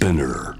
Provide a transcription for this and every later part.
Spinner.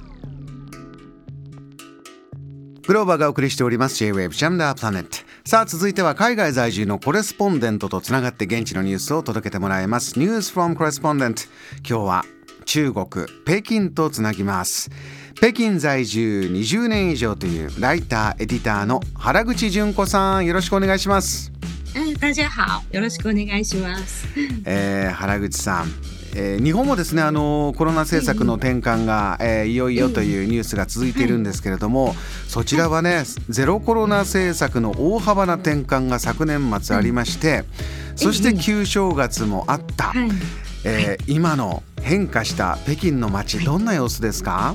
グローバーがお送りしております。J-Wave ジャムダープラネットさあ続いては海外在住のコレスポンデントとつながって現地のニュースを届けてもらいます。ニュース from コレスポンデント今日は中国北京とつなぎます。北京在住20年以上というライターエディターの原口純子さん。よろしくお願いします。嗯，大家好，よろしくお願いします。えー原口さん、えー日本もですねあのコロナ政策の転換が、えーいよいよというニュースが続いているんですけれども、そちらはねゼロコロナ政策の大幅な転換が昨年末ありまして、そして旧正月もあった、はい。えー今の変化した北京の街どんな様子ですか、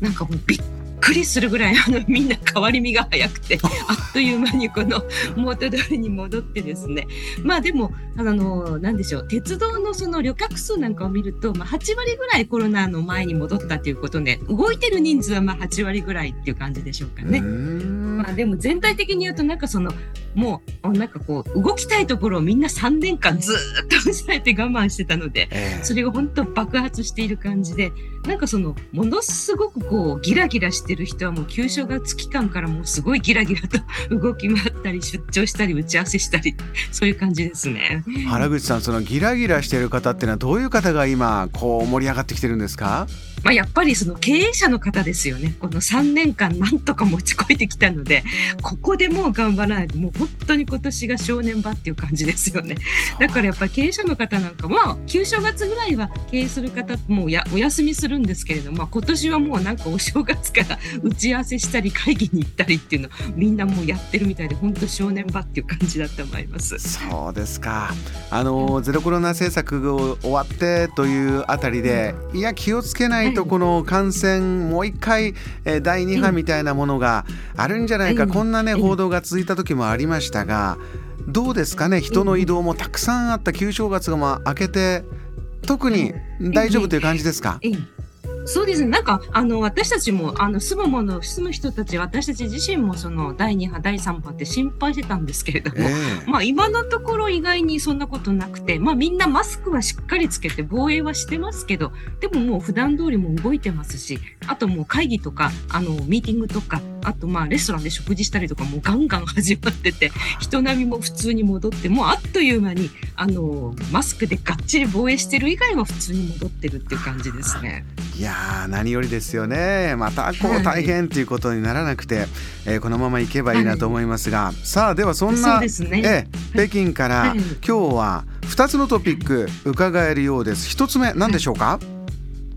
なんかびっくりするぐらいあのみんな変わり身が早くて あっという間にこの 元通りに戻ってですねまあでもあのなんでしょう鉄道のその旅客数なんかを見ると、まあ、8割ぐらいコロナの前に戻ったということで動いてる人数はまあ8割ぐらいっていう感じでしょうかね。まあでも全体的に言うとなんかそのもうなんかこう動きたいところをみんな3年間ずーっと 抑えて我慢してたのでえーそれが本当爆発している感じでなんかそのものすごくこうギラギラしてる人はもう旧正月期間からもうすごいギラギラと 動き回ったり出張したり打ち合わせしたりそういう感じですね。原口さんそのギラギラしている方っていうのはどういう方が今こう盛り上がってきてるんですか？まあ、やっぱりその経営者の方ですよね。この3年間なんとか持ちこいてきたので、ここでもう頑張らないと、もう本当に今年が正念場っていう感じですよね。だからやっぱり経営者の方なんかは、旧正月ぐらいは経営する方、もうやお休みするんですけれども、まあ、今年はもうなんかお正月から打ち合わせしたり会議に行ったりっていうのをみんなもうやってるみたいで、本当正念場っていう感じだと思います。そうですか。あのゼロコロナ政策が終わってというあたりで、いや気をつけないとはい。この感染もう一回、えー第2波みたいなものがあるんじゃないか、うんこんなねうん報道が続いた時もありまましたがどうですかね？人の移動もたくさんあった旧正月がまあ明けて特に大丈夫という感じですか、ええそうですね。なんか、あの、私たちも、あの、住むもの、住む人たち、私たち自身も、その、第2波、第3波って心配してたんですけれども、ええまあ、今のところ意外にそんなことなくて、まあ、みんなマスクはしっかりつけて防衛はしてますけど、でももう普段通りも動いてますし、あともう会議とか、あの、ミーティングとか、あとまあ、レストランで食事したりとかもうガンガン始まってて、人並みも普通に戻って、もうあっという間に、あの、マスクでがっちり防衛してる以外は普通に戻ってるっていう感じですね。いやー何よりですよね。またこうはい大変ということにならなくて、えーこのままいけばいいなと思いますが、さあではそんなね。ええ、北京から、はい。今日は2つのトピック伺えるようです。1つ目何でしょうか、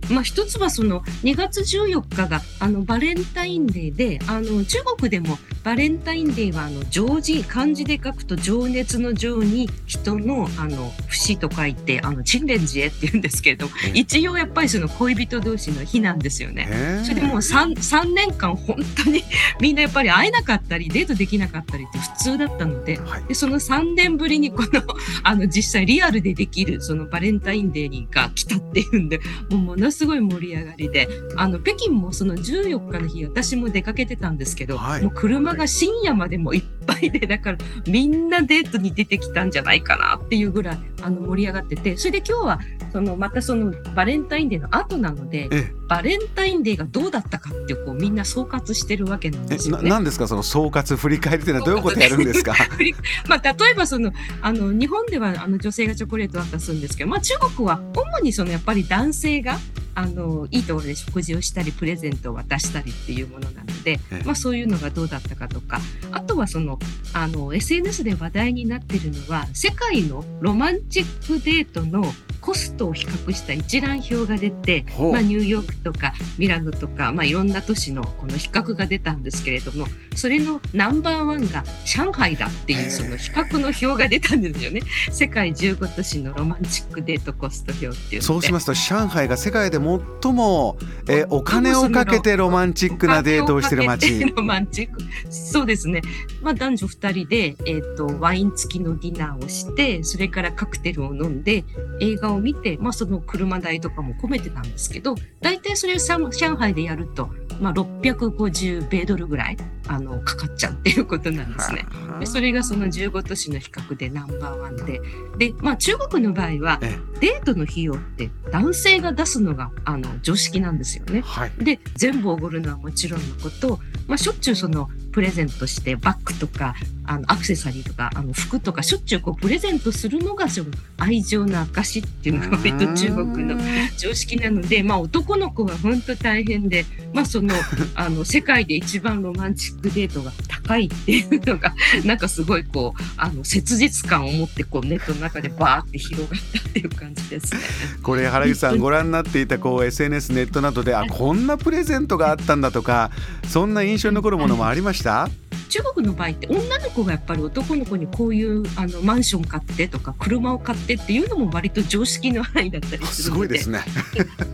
まあ、一つはその2月14日があのバレンタインデーであの中国でもバレンタインデーはあの情字漢字で書くと情熱の情に人のあの節と書いてあのチンレンジエって言うんですけれどもえ一応やっぱりその恋人同士の日なんですよね。ええそれでもう 3, 3年間本当にみんなやっぱり会えなかったりデートできなかったりって普通だったのではい。でその3年ぶりにこのあの実際リアルでできるそのバレンタインデーにが来たっていうんでもうものすごい盛り上がりであの北京もその14日の日私も出かけてたんですけど、はい。もう車が深夜までもういっぱいでだからみんなデートに出てきたんじゃないかなっていうぐらいあの盛り上がっててそれで今日はそのまたそのバレンタインデーの後なのでえバレンタインデーがどうだったかってこうみんな総括してるわけなんえですよね。ななんですかその総括振り返りっていうのはどういうことやるんですか？まあ、例えばそのあの日本ではあの女性がチョコレートを渡すんですけど、まあ、中国は主にそのやっぱり男性があのいいところで食事をしたりプレゼントを渡したりっていうものなのでええ、まあ、そういうのがどうだったかとかあとはそのあの SNS で話題になってるのは世界のロマンチックデートのコストを比較した一覧表が出て、まあ、ニューヨークとかミラノとか、まあ、いろんな都市のこの比較が出たんですけれどもそれのナンバーワンが上海だっていうその比較の表が出たんですよね。世界15都市のロマンチックデートコスト表っていうそうしますと上海が世界で最も、えーお金をかけてロマンチックなデートをしてる街てロマンチック。そうですね。まあ男女二人で、えっ、と、ワイン付きのディナーをして、それからカクテルを飲んで、映画を見て、まあその車代とかも込めてたんですけど、大体それを上上海でやると、まあ、650米ドルぐらいあのかかっちゃうっていうことなんですね。でそれがその15都市の比較でナンバーワンで。で、まあ、中国の場合はデートの費用って男性が出すのがあの常識なんですよね。はい、で全部おごるのはもちろんのこと。まあ、しょっちゅうそのプレゼントしてバッグとかあのアクセサリーとかあの服とかしょっちゅうこうプレゼントするのがその愛情の証っていうのが割と中国の常識なので、まあ、男の子は本当大変で、まあ、そのあの世界で一番ロマンチックデートが高いっていうのが なんかすごいこうあの切実感を持ってこうネットの中でバーって広がったっていう感じですね。これ原口さんご覧になっていたこう SNS ネットなどであこんなプレゼントがあったんだとかそんな印象に残るものもありました？中国の場合って女の子がやっぱり男の子にこういうあのマンション買ってとか車を買ってっていうのも割と常識の範囲だったりするので。すごいですね。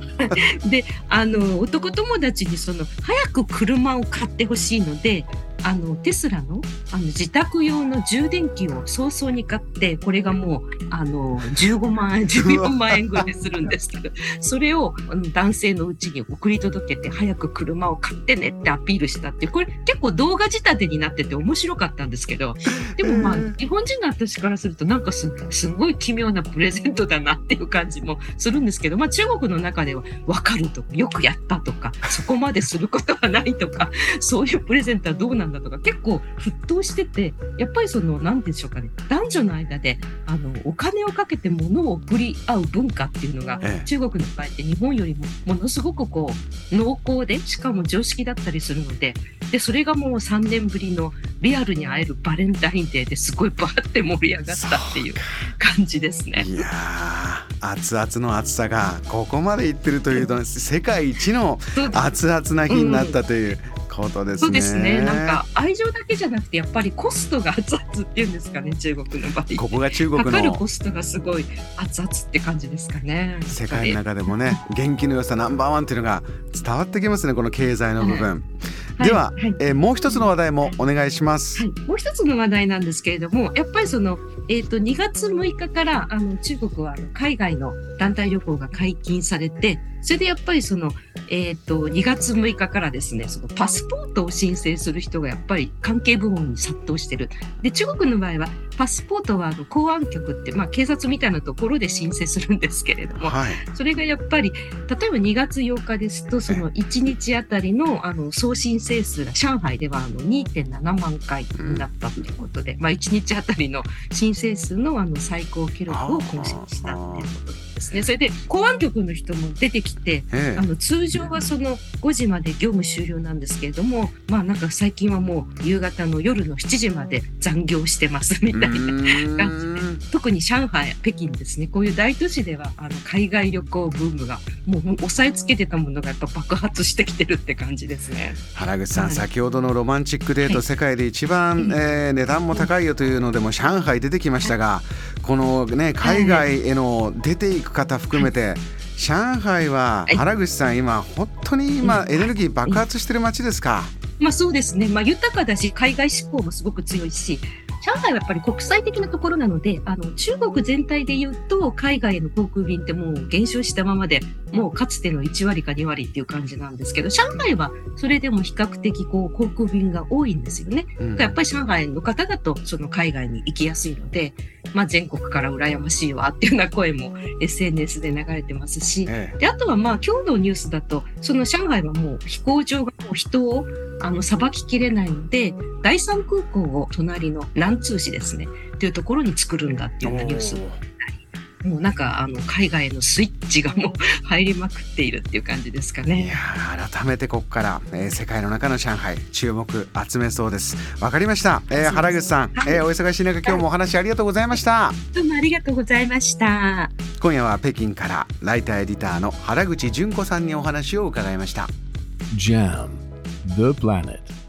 であの男友達にその早く車を買ってほしいのであのテスラのあの自宅用の充電器を早々に買ってこれがもうあの15万円 14万円ぐらいするんですけどそれを男性のうちに送り届けて早く車を買ってねってアピールしたってこれ結構動画仕立てになってて面白かったんですけど でもまあ日本人の私からするとなんかすすごい奇妙なプレゼントだなっていう感じもするんですけど、まあ、中国の中では分かると。かよくやったとかそこまですることはないとかそういうプレゼントはどうなんだとか結構沸騰しててやっぱりその何でしょうかね男女の間であのお金をかけて物を送り合う文化っていうのが、ええ、中国の場合って日本よりもものすごくこう濃厚でしかも常識だったりするのででそれがもう3年ぶりのリアルに会えるバレンタインデーですごいバーって盛り上がったっていう感じですね。いや熱々の暑さがここまでいってるというと世界一の熱々な日になったという。ことですね。そうですね。なんか愛情だけじゃなくてやっぱりコストが熱々っていうんですかね中国の場合。ここが中国の。かかるコストがすごい熱々って感じですかね。世界の中でもね元気の良さナンバーワンっていうのが伝わってきますねこの経済の部分。では、はい、えー、もう一つの話題もお願いします、はい、もう一つの話題なんですけれどもやっぱりその、えーと、2月6日からあの中国は海外の団体旅行が解禁されてそれでやっぱりその、えーと、2月6日からですねそのパスポートを申請する人がやっぱり関係部門に殺到してる。で中国の場合はパスポートはあの公安局って、まあ、警察みたいなところで申請するんですけれども、はい、それがやっぱり例えば2月8日ですとその1日あたりのあの送信整数が上海ではあの2.7万回になったということで、うん、まあ、1日あたりの申請数のあの最高記録を更新したということで。すね。それで公安局の人も出てきて、ええ、あの通常はその5時まで業務終了なんですけれどもまあなんか最近はもう夕方の夜の7時まで残業してますみたいな感じで。特に上海北京ですね。こういう大都市ではあの海外旅行ブームがもう押さえつけてたものがやっぱ爆発してきてるって感じですね。原口さん、はい、先ほどのロマンチックデート、はい、世界で一番、えー、値段も高いよというのでも上海出てきましたが、このね海外への出ていく方含めて、上海は原口さん、今本当に今エネルギー爆発してる街ですか、まあそうですね、まあ、豊かだし海外志向もすごく強いし上海はやっぱり国際的なところなので、あの、中国全体で言うと、海外への航空便ってもう減少したままで、もうかつての1割か2割っていう感じなんですけど、上海はそれでも比較的こう航空便が多いんですよね。うん、やっぱり上海の方だと、その海外に行きやすいので、まあ全国から羨ましいわっていうような声も SNS で流れてますし、ええ、であとはまあ今日のニュースだと、その上海はもう飛行場がもう人をあの、さばききれないので、第三空港を隣の南通市ですね、というところに作るんだっていうニュースももうなんかあの海外へのスイッチがもう 入りまくっているっていう感じですかね。いや改めてここから、えー、世界の中の上海注目集めそうです。わかりました。えー、原口さん、はい、えー、お忙しい中今日もお話ありがとうございました。どうもありがとうございました。今夜は北京からライターエディターの原口純子さんにお話を伺いました。JAM The Planet